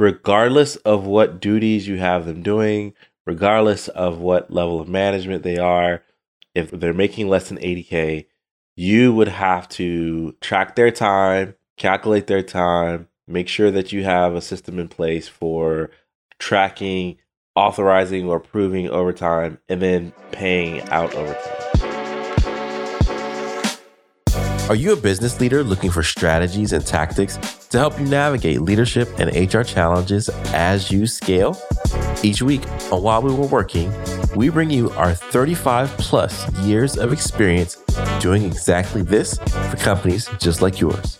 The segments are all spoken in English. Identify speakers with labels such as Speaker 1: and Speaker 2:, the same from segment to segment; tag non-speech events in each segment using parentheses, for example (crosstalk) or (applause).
Speaker 1: regardless of what duties you have them doing, regardless of what level of management they are, if they're making less than 80K, you would have to track their time, calculate their time, make sure that you have a system in place for tracking, authorizing, or approving overtime, and then paying out overtime. Are you a business leader looking for strategies and tactics to help you navigate leadership and HR challenges as you scale? Each week on While We Were Working, we bring you our 35 plus years of experience doing exactly this for companies just like yours.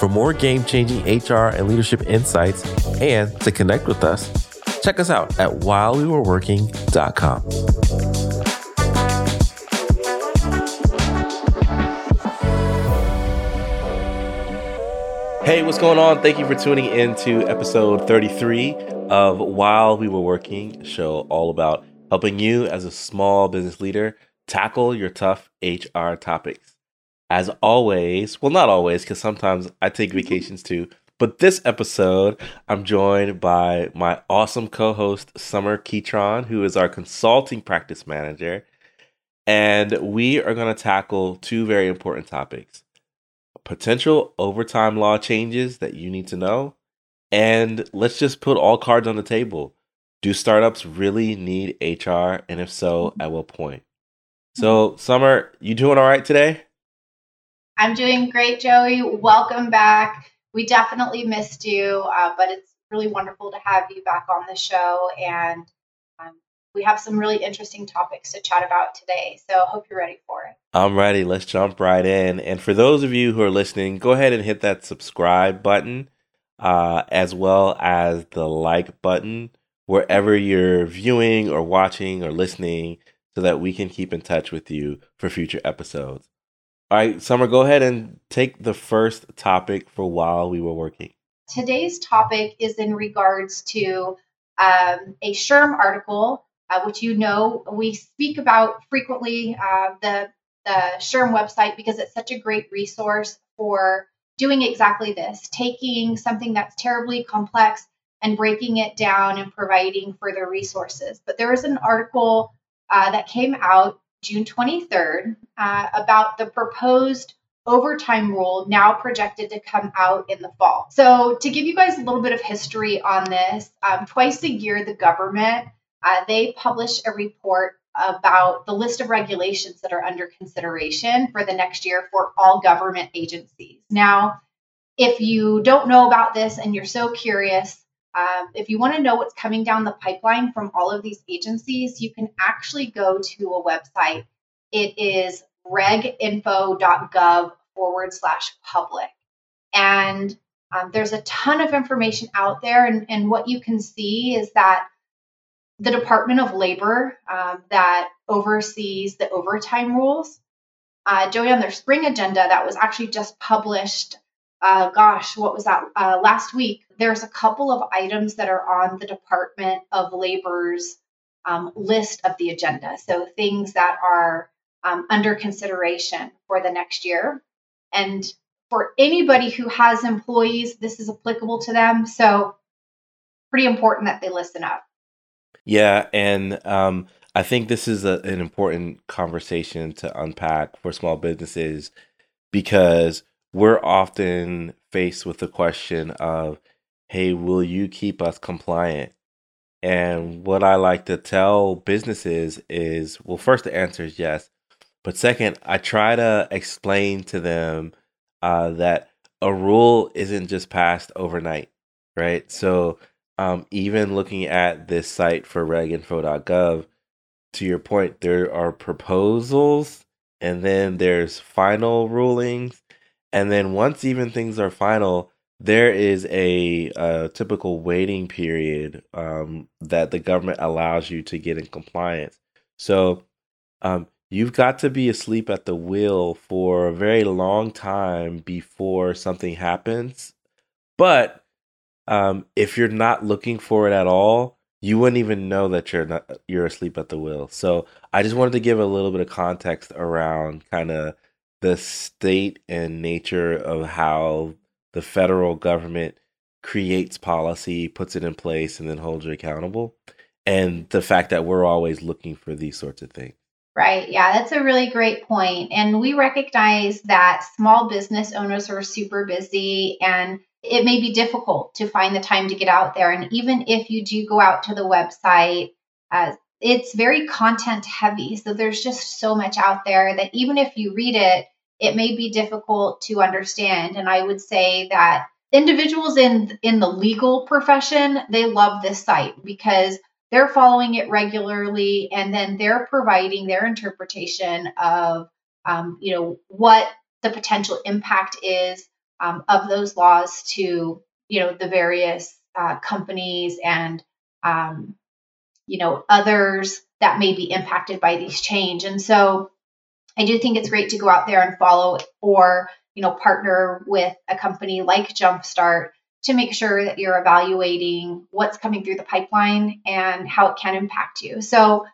Speaker 1: For more game changing HR and leadership insights and to connect with us, check us out at whilewewereworking.com. Hey, what's going on? Thank you for tuning in to episode 33 of While We Were Working, show all about helping you as a small business leader tackle your tough HR topics. As always, well, not always, because sometimes I take vacations too, but this episode, I'm joined by my awesome co host, Sommer Keytron, who is our consulting practice manager. And we are going to tackle two very important topics potential overtime law changes that you need to know. And let's just put all cards on the table. Do startups really need HR? And if so, at what point? So, mm-hmm. Sommer, you doing all right today?
Speaker 2: I'm doing great, Joey. Welcome back. We definitely missed you, uh, but it's really wonderful to have you back on the show. And we have some really interesting topics to chat about today. So hope you're ready for it.
Speaker 1: I'm ready. Let's jump right in. And for those of you who are listening, go ahead and hit that subscribe button uh, as well as the like button wherever you're viewing or watching or listening so that we can keep in touch with you for future episodes. All right, Sommer, go ahead and take the first topic for while we were working.
Speaker 2: Today's topic is in regards to um, a SHRM article uh, which you know we speak about frequently, uh, the, the SHRM website, because it's such a great resource for doing exactly this taking something that's terribly complex and breaking it down and providing further resources. But there was an article uh, that came out June 23rd uh, about the proposed overtime rule now projected to come out in the fall. So, to give you guys a little bit of history on this, um, twice a year the government uh, they publish a report about the list of regulations that are under consideration for the next year for all government agencies. Now, if you don't know about this and you're so curious, um, if you want to know what's coming down the pipeline from all of these agencies, you can actually go to a website. It is reginfo.gov forward slash public. And um, there's a ton of information out there. And, and what you can see is that the Department of Labor um, that oversees the overtime rules. Uh, Joey, on their spring agenda that was actually just published, uh, gosh, what was that, uh, last week, there's a couple of items that are on the Department of Labor's um, list of the agenda. So things that are um, under consideration for the next year. And for anybody who has employees, this is applicable to them. So pretty important that they listen up.
Speaker 1: Yeah, and um, I think this is a, an important conversation to unpack for small businesses because we're often faced with the question of, hey, will you keep us compliant? And what I like to tell businesses is, well, first, the answer is yes. But second, I try to explain to them uh, that a rule isn't just passed overnight, right? So um, even looking at this site for reginfo.gov, to your point, there are proposals and then there's final rulings. And then once even things are final, there is a, a typical waiting period um, that the government allows you to get in compliance. So um, you've got to be asleep at the wheel for a very long time before something happens. But um, if you're not looking for it at all, you wouldn't even know that you're not you're asleep at the wheel. So I just wanted to give a little bit of context around kind of the state and nature of how the federal government creates policy, puts it in place, and then holds you accountable. And the fact that we're always looking for these sorts of things.
Speaker 2: Right. Yeah, that's a really great point. And we recognize that small business owners are super busy and it may be difficult to find the time to get out there. And even if you do go out to the website, uh, it's very content heavy. So there's just so much out there that even if you read it, it may be difficult to understand. And I would say that individuals in in the legal profession, they love this site because they're following it regularly and then they're providing their interpretation of um, you know what the potential impact is um, of those laws to you know the various uh, companies and um, you know others that may be impacted by these change. And so i do think it's great to go out there and follow or you know partner with a company like jumpstart to make sure that you're evaluating what's coming through the pipeline and how it can impact you. So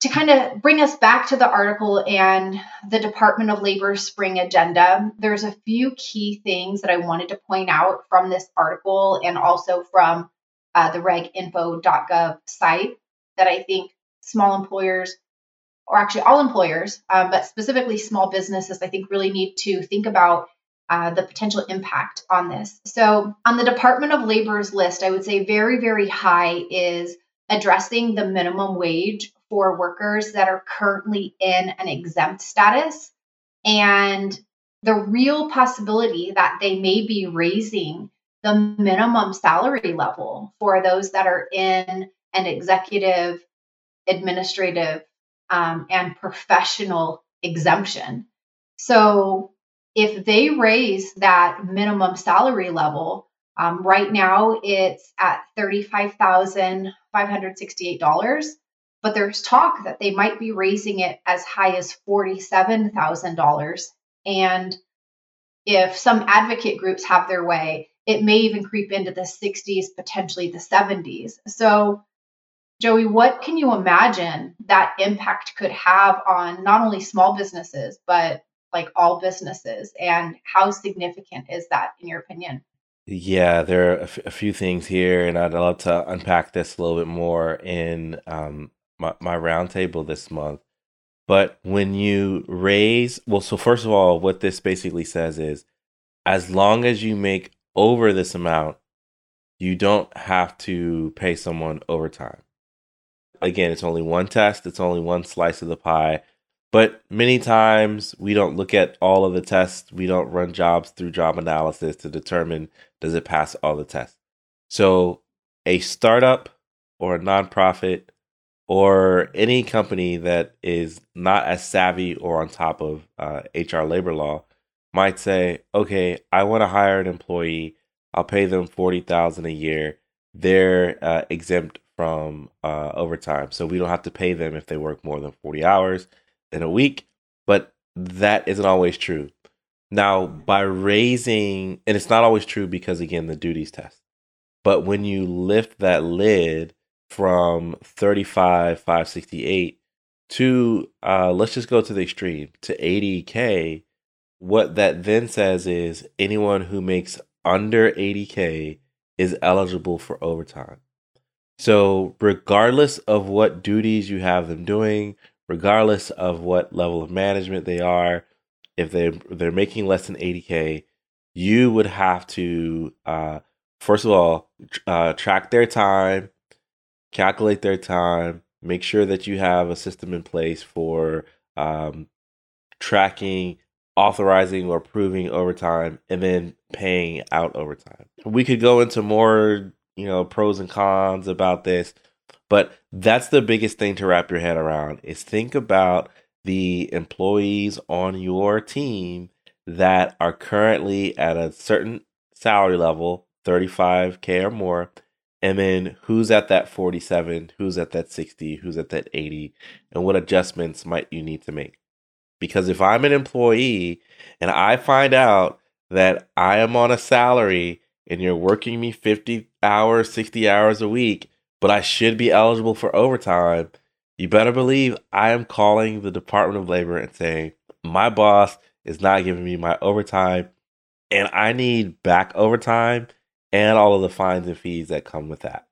Speaker 2: to kind of bring us back to the article and the Department of Labor spring agenda, there's a few key things that I wanted to point out from this article and also from uh, the reginfo.gov site that I think small employers, or actually all employers, um, but specifically small businesses, I think really need to think about uh, the potential impact on this. So, on the Department of Labor's list, I would say very, very high is addressing the minimum wage for workers that are currently in an exempt status and the real possibility that they may be raising the minimum salary level for those that are in an executive, administrative, um, and professional exemption. So, if they raise that minimum salary level, um, right now it's at $35,568 but there's talk that they might be raising it as high as $47,000. And if some advocate groups have their way, it may even creep into the 60s, potentially the 70s. So, Joey, what can you imagine that impact could have on not only small businesses, but like all businesses? And how significant is that, in your opinion?
Speaker 1: Yeah, there are a, f- a few things here, and I'd love to unpack this a little bit more in um, my, my roundtable this month. But when you raise, well, so first of all, what this basically says is as long as you make over this amount, you don't have to pay someone overtime. Again, it's only one test, it's only one slice of the pie. But many times we don't look at all of the tests. We don't run jobs through job analysis to determine does it pass all the tests. So a startup or a nonprofit or any company that is not as savvy or on top of uh, HR labor law might say, okay, I want to hire an employee. I'll pay them forty thousand a year. They're uh, exempt from uh, overtime, so we don't have to pay them if they work more than forty hours in a week. But that isn't always true. Now, by raising, and it's not always true because again, the duties test. But when you lift that lid from 35 568 to uh let's just go to the extreme to 80k what that then says is anyone who makes under 80k is eligible for overtime. So regardless of what duties you have them doing regardless of what level of management they are if they they're making less than 80k you would have to uh first of all uh track their time calculate their time, make sure that you have a system in place for um, tracking, authorizing or approving overtime, and then paying out overtime. We could go into more, you know, pros and cons about this, but that's the biggest thing to wrap your head around is think about the employees on your team that are currently at a certain salary level, 35k or more, and then who's at that 47 who's at that 60 who's at that 80 and what adjustments might you need to make? Because if i'm an employee and i find out that i am on a salary and you're working me 50 hours 60 hours a week but i should be eligible for overtime you better believe i am calling the department of labor and saying my boss is not giving me my overtime and i need back overtime and all of the fines and fees that come with that.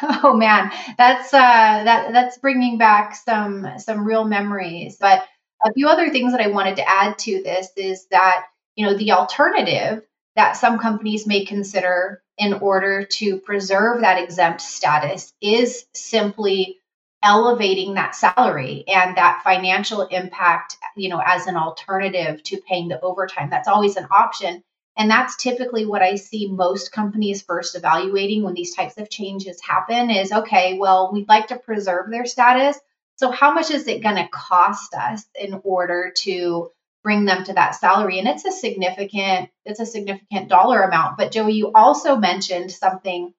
Speaker 1: (laughs)
Speaker 2: Oh man, that's uh, that that's bringing back some some real memories. But a few other things that I wanted to add to this is that you know the alternative that some companies may consider in order to preserve that exempt status is simply elevating that salary and that financial impact you know as an alternative to paying the overtime that's always an option and that's typically what i see most companies first evaluating when these types of changes happen is okay well we'd like to preserve their status. So how much is it going to cost us in order to bring them to that salary? And it's a significant it's a significant dollar amount. But joey you also mentioned something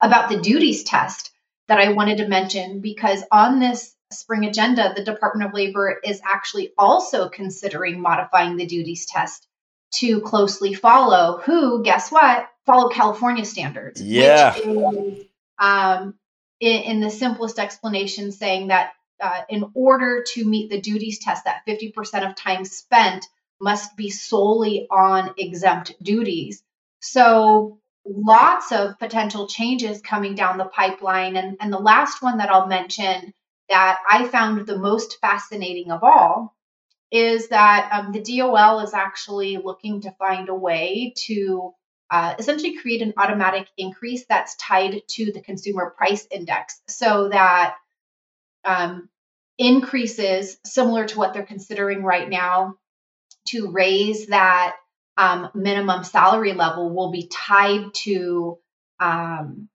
Speaker 2: about the duties test that i wanted to mention because on this spring agenda the department of labor is actually also considering modifying the duties test to closely follow who guess what follow california standards
Speaker 1: yeah
Speaker 2: is, um, in, in the simplest explanation saying that uh, in order to meet the duties test, that 50% of time spent must be solely on exempt duties. So, lots of potential changes coming down the pipeline. And, and the last one that I'll mention that I found the most fascinating of all is that um, the DOL is actually looking to find a way to uh, essentially create an automatic increase that's tied to the consumer price index so that um, increases similar to what they're considering right now to raise that um, minimum salary level will be tied to um,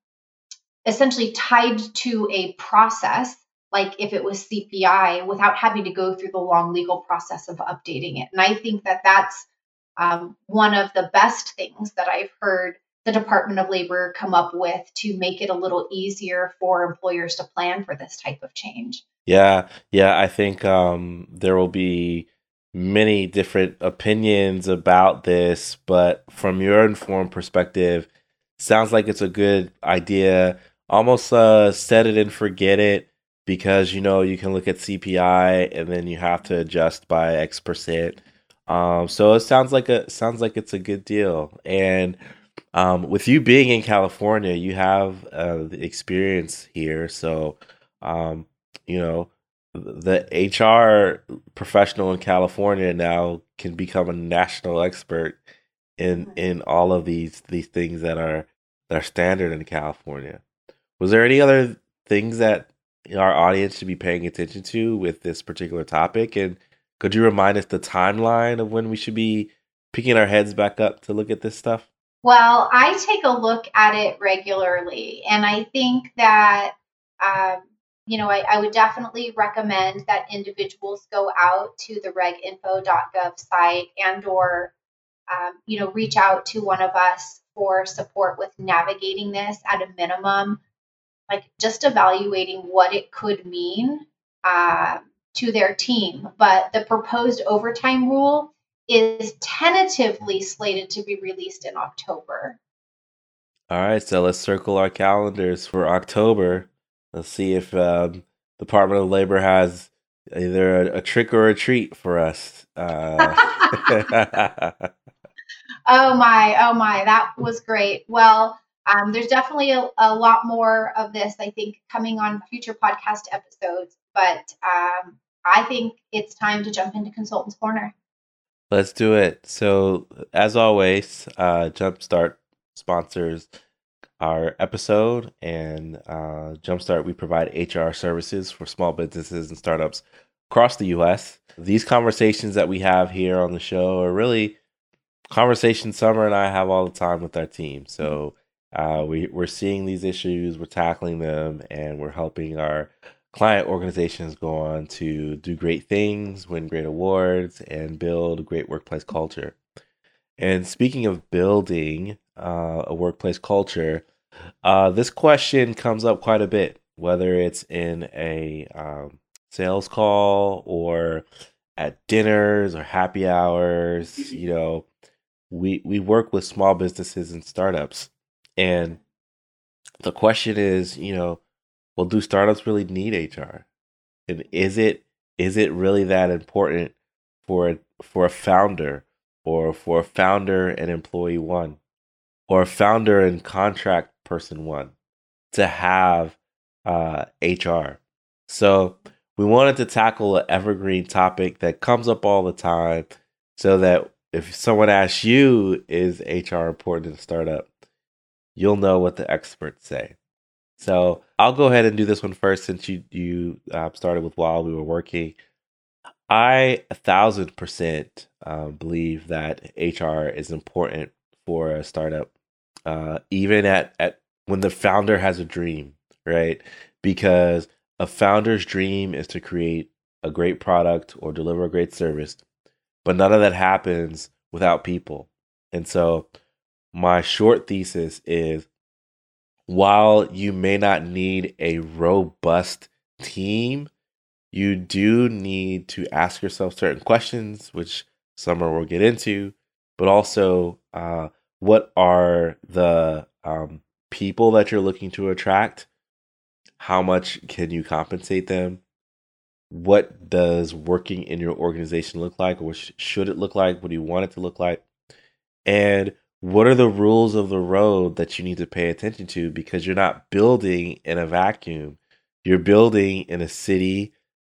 Speaker 2: essentially tied to a process like if it was cpi without having to go through the long legal process of updating it and i think that that's um, one of the best things that i've heard the Department of Labor come up with to make it a little easier for employers to plan for this type of change.
Speaker 1: Yeah, yeah, I think um, there will be many different opinions about this, but from your informed perspective, sounds like it's a good idea. Almost uh, set it and forget it because you know you can look at CPI and then you have to adjust by X percent. Um, so it sounds like a sounds like it's a good deal and um, with you being in California, you have uh, the experience here. So, um, you know, the HR professional in California now can become a national expert in in all of these these things that are that are standard in California. Was there any other things that our audience should be paying attention to with this particular topic? And could you remind us the timeline of when we should be picking our heads back up to look at this stuff?
Speaker 2: Well, I take a look at it regularly, and I think that um, you know I, I, would definitely recommend that individuals go out to the reginfo.gov site and or um, you know reach out to one of us for support with navigating this at a minimum, like just evaluating what it could mean uh, to their team. But the proposed overtime rule is tentatively slated to be released in October.
Speaker 1: All right, so let's circle our calendars for October. Let's see if um, Department of Labor has either a, a, trick or a treat for us. Uh... (laughs)
Speaker 2: oh my, oh my, that was great. Well, um, there's definitely a, a, lot more of this, I think, coming on future podcast episodes. But um, I think it's time to jump into Consultants Corner.
Speaker 1: Let's do it. So, as always, uh, Jumpstart sponsors our episode, and uh, Jumpstart we provide HR services for small businesses and startups across the U.S. These conversations that we have here on the show are really conversations Sommer and I have all the time with our team. So uh, we we're seeing these issues, we're tackling them, and we're helping our client organizations go on to do great things, win great awards, and build a great workplace culture. And speaking of building uh, a workplace culture, uh, this question comes up quite a bit, whether it's in a um, sales call or at dinners or happy hours. (laughs) You know, we we work with small businesses and startups, and the question is, you know, well, do startups really need HR? And is it is it really that important for for a founder or for a founder and employee one? or a founder and contract person one to have uh, HR. So we wanted to tackle an evergreen topic that comes up all the time so that if someone asks you, is HR important in a startup, you'll know what the experts say. So I'll go ahead and do this one first since you, you uh, started with while we were working. I a thousand percent uh, believe that HR is important for a startup, uh, even at, at when the founder has a dream, right? Because a founder's dream is to create a great product or deliver a great service, but none of that happens without people. And so, my short thesis is while you may not need a robust team, you do need to ask yourself certain questions, which Summer will get into, but also uh, what are the um, people that you're looking to attract? How much can you compensate them? What does working in your organization look like? What should it look like? What do you want it to look like? And what are the rules of the road that you need to pay attention to? Because you're not building in a vacuum. You're building in a city,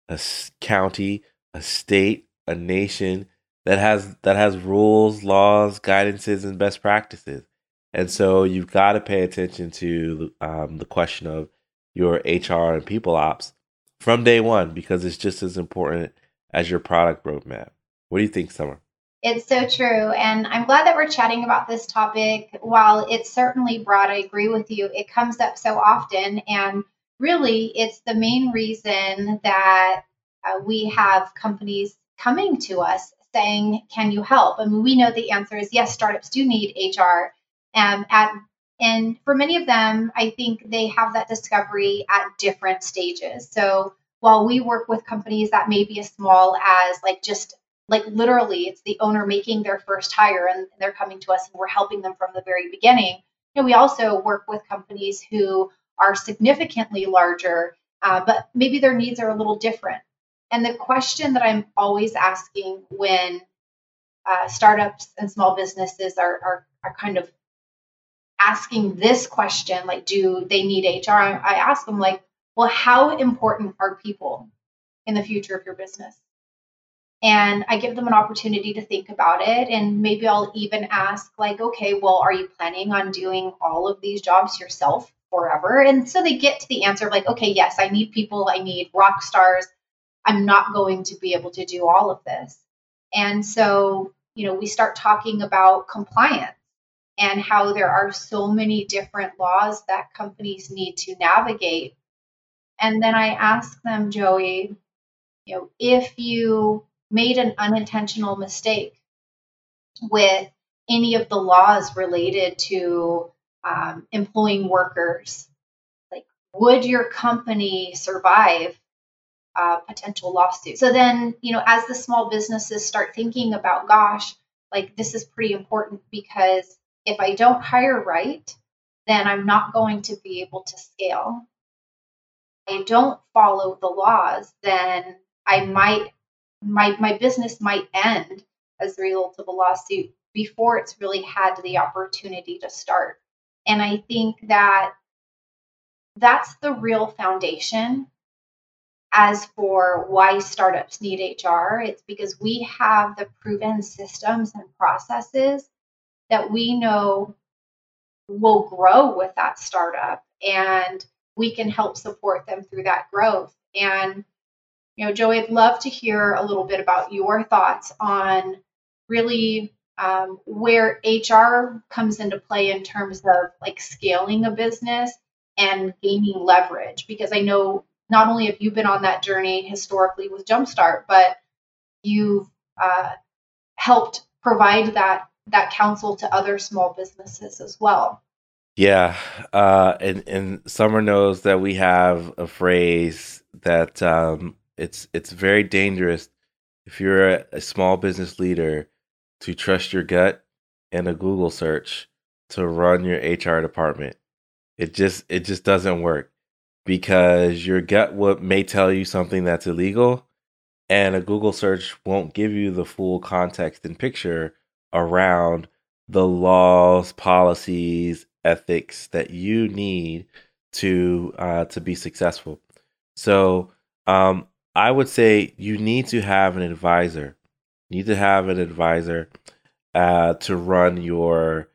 Speaker 1: a county, a state, a nation that has that has rules, laws, guidances, and best practices. And so you've got to pay attention to um, the question of your HR and people ops from day one because it's just as important as your product roadmap. What do you think, Sommer?
Speaker 2: It's so true. And I'm glad that we're chatting about this topic. While it's certainly broad, I agree with you, it comes up so often. And really, it's the main reason that uh, we have companies coming to us saying, Can you help? I mean, we know the answer is yes, startups do need HR. Um, at and for many of them, I think they have that discovery at different stages. So while we work with companies that may be as small as like just like literally it's the owner making their first hire and they're coming to us and we're helping them from the very beginning. You know, we also work with companies who are significantly larger, uh, but maybe their needs are a little different. And the question that I'm always asking when uh, startups and small businesses are, are, are kind of asking this question, like, do they need HR? I ask them, like, well, how important are people in the future of your business? And I give them an opportunity to think about it. And maybe I'll even ask, like, okay, well, are you planning on doing all of these jobs yourself forever? And so they get to the answer of, like, okay, yes, I need people, I need rock stars. I'm not going to be able to do all of this. And so, you know, we start talking about compliance and how there are so many different laws that companies need to navigate. And then I ask them, Joey, you know, if you made an unintentional mistake with any of the laws related to um, employing workers, like would your company survive a potential lawsuit? So then, you know, as the small businesses start thinking about, gosh, like this is pretty important because if I don't hire right, then I'm not going to be able to scale. I don't follow the laws, then I might my my business might end as a result of a lawsuit before it's really had the opportunity to start. And I think that that's the real foundation as for why startups need HR, it's because we have the proven systems and processes that we know will grow with that startup and we can help support them through that growth. And, you know, Joey, I'd love to hear a little bit about your thoughts on really um, where HR comes into play in terms of like scaling a business and gaining leverage. Because I know not only have you been on that journey historically with Jumpstart, but you've uh, helped provide that that counsel to other small businesses as well.
Speaker 1: Yeah, uh, and and Sommer knows that we have a phrase that um, it's it's very dangerous if you're a, a small business leader to trust your gut and a Google search to run your HR department. It just it just doesn't work because your gut what may tell you something that's illegal and a Google search won't give you the full context and picture around the laws, policies, ethics that you need to uh, to be successful. So um, I would say you need to have an advisor. You need to have an advisor uh, to run your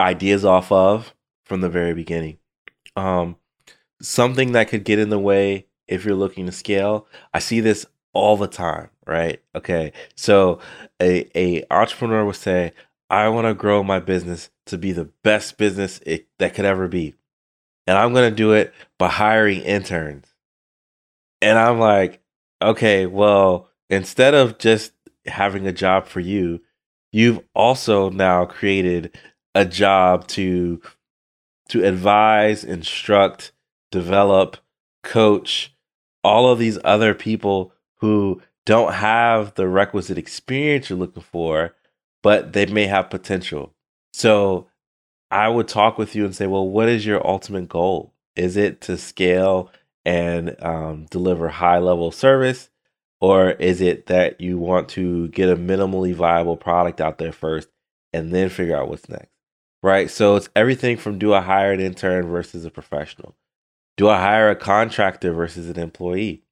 Speaker 1: ideas off of from the very beginning. Um, something that could get in the way if you're looking to scale. I see this all the time, right? Okay. So a, a entrepreneur would say, I want to grow my business to be the best business it, that could ever be. And I'm going to do it by hiring interns. And I'm like, okay, well, instead of just having a job for you, you've also now created a job to to advise, instruct, develop, coach all of these other people who don't have the requisite experience you're looking for, but they may have potential. So I would talk with you and say, well, what is your ultimate goal? Is it to scale and um, deliver high level service? Or is it that you want to get a minimally viable product out there first and then figure out what's next? Right. So it's everything from do I hire an intern versus a professional? Do I hire a contractor versus an employee?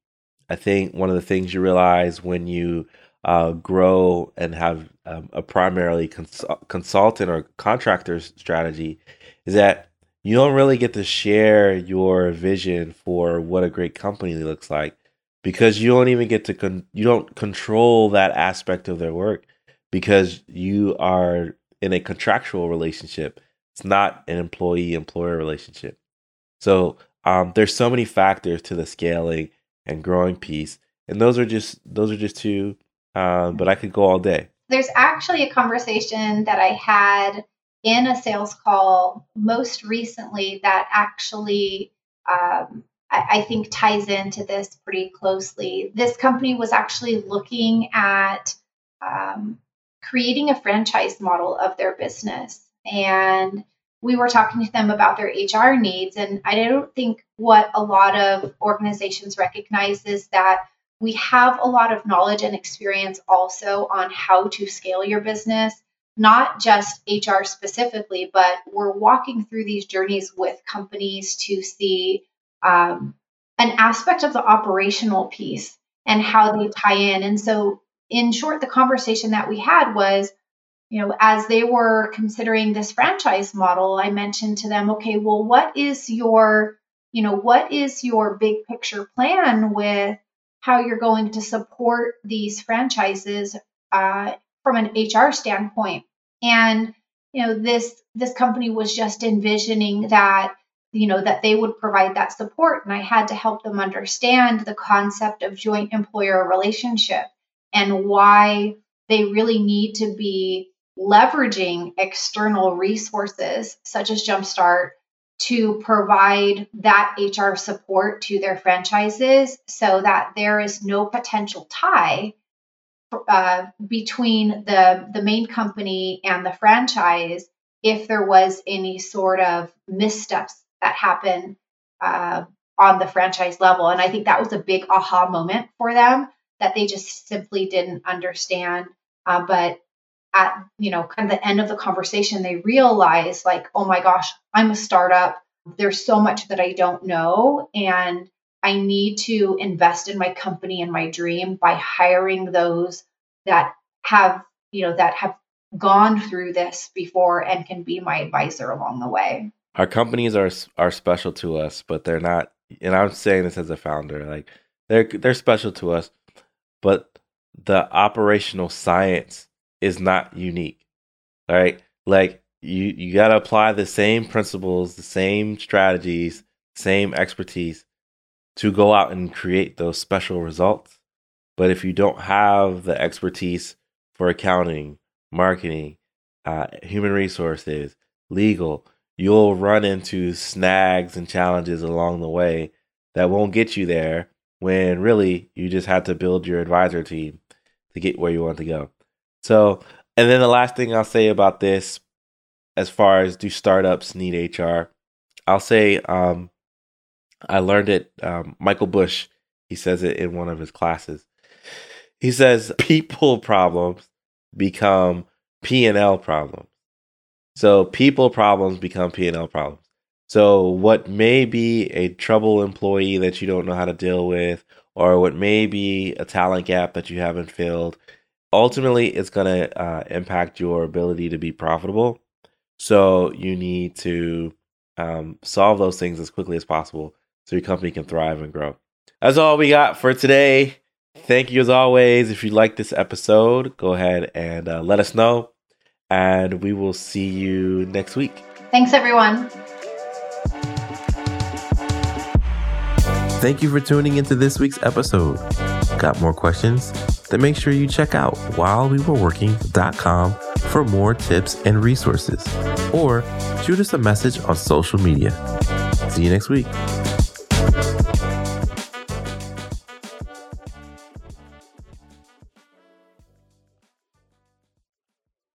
Speaker 1: I think one of the things you realize when you uh, grow and have um, a primarily cons- consultant or contractor strategy is that you don't really get to share your vision for what a great company looks like because you don't even get to con- you don't control that aspect of their work because you are in a contractual relationship. It's not an employee employer relationship. So um, there's so many factors to the scaling and growing piece and those are just those are just two uh, but i could go all day.
Speaker 2: There's actually a conversation that i had in a sales call most recently that actually um, I, I think ties into this pretty closely. This company was actually looking at um, creating a franchise model of their business. And we were talking to them about their HR needs. And I don't think what a lot of organizations recognize is that we have a lot of knowledge and experience also on how to scale your business, not just HR specifically, but we're walking through these journeys with companies to see um, an aspect of the operational piece and how they tie in. And so, in short, the conversation that we had was, you know, as they were considering this franchise model, I mentioned to them, okay, well, what is your, you know, what is your big picture plan with how you're going to support these franchises uh, from an HR standpoint? And you know, this this company was just envisioning that you know that they would provide that support and i had to help them understand the concept of joint employer relationship and why they really need to be leveraging external resources such as jumpstart to provide that hr support to their franchises so that there is no potential tie uh, between the the main company and the franchise if there was any sort of missteps that happen uh, on the franchise level. And I think that was a big aha moment for them that they just simply didn't understand. Uh, but at you know kind of the end of the conversation, they realized like, oh my gosh, I'm a startup. There's so much that I don't know, and I need to invest in my company and my dream by hiring those that have you know that have gone through this before and can be my advisor along the way
Speaker 1: our companies are are special to us, but they're not. And I'm saying this as a founder, like they're they're special to us, but the operational science is not unique, right? Like you you got to apply the same principles, the same strategies, same expertise to go out and create those special results. But if you don't have the expertise for accounting, marketing, uh, human resources, legal, you'll run into snags and challenges along the way that won't get you there when really you just had to build your advisor team to get where you want to go. So, and then the last thing I'll say about this, as far as do startups need HR, I'll say um, I learned it. Um, Michael Bush, he says it in one of his classes. He says people problems become P and L problems. So people problems become P&L problems. So what may be a trouble employee that you don't know how to deal with, or what may be a talent gap that you haven't filled, ultimately it's going to uh, impact your ability to be profitable. So you need to um, solve those things as quickly as possible so your company can thrive and grow. That's all we got for today. Thank you as always. If you like this episode, go ahead and uh, let us know. And we will see you next week.
Speaker 2: Thanks, everyone.
Speaker 1: Thank you for tuning into this week's episode. Got more questions? Then make sure you check out whilewewereworking.com for more tips and resources. Or shoot us a message on social media. See you next week.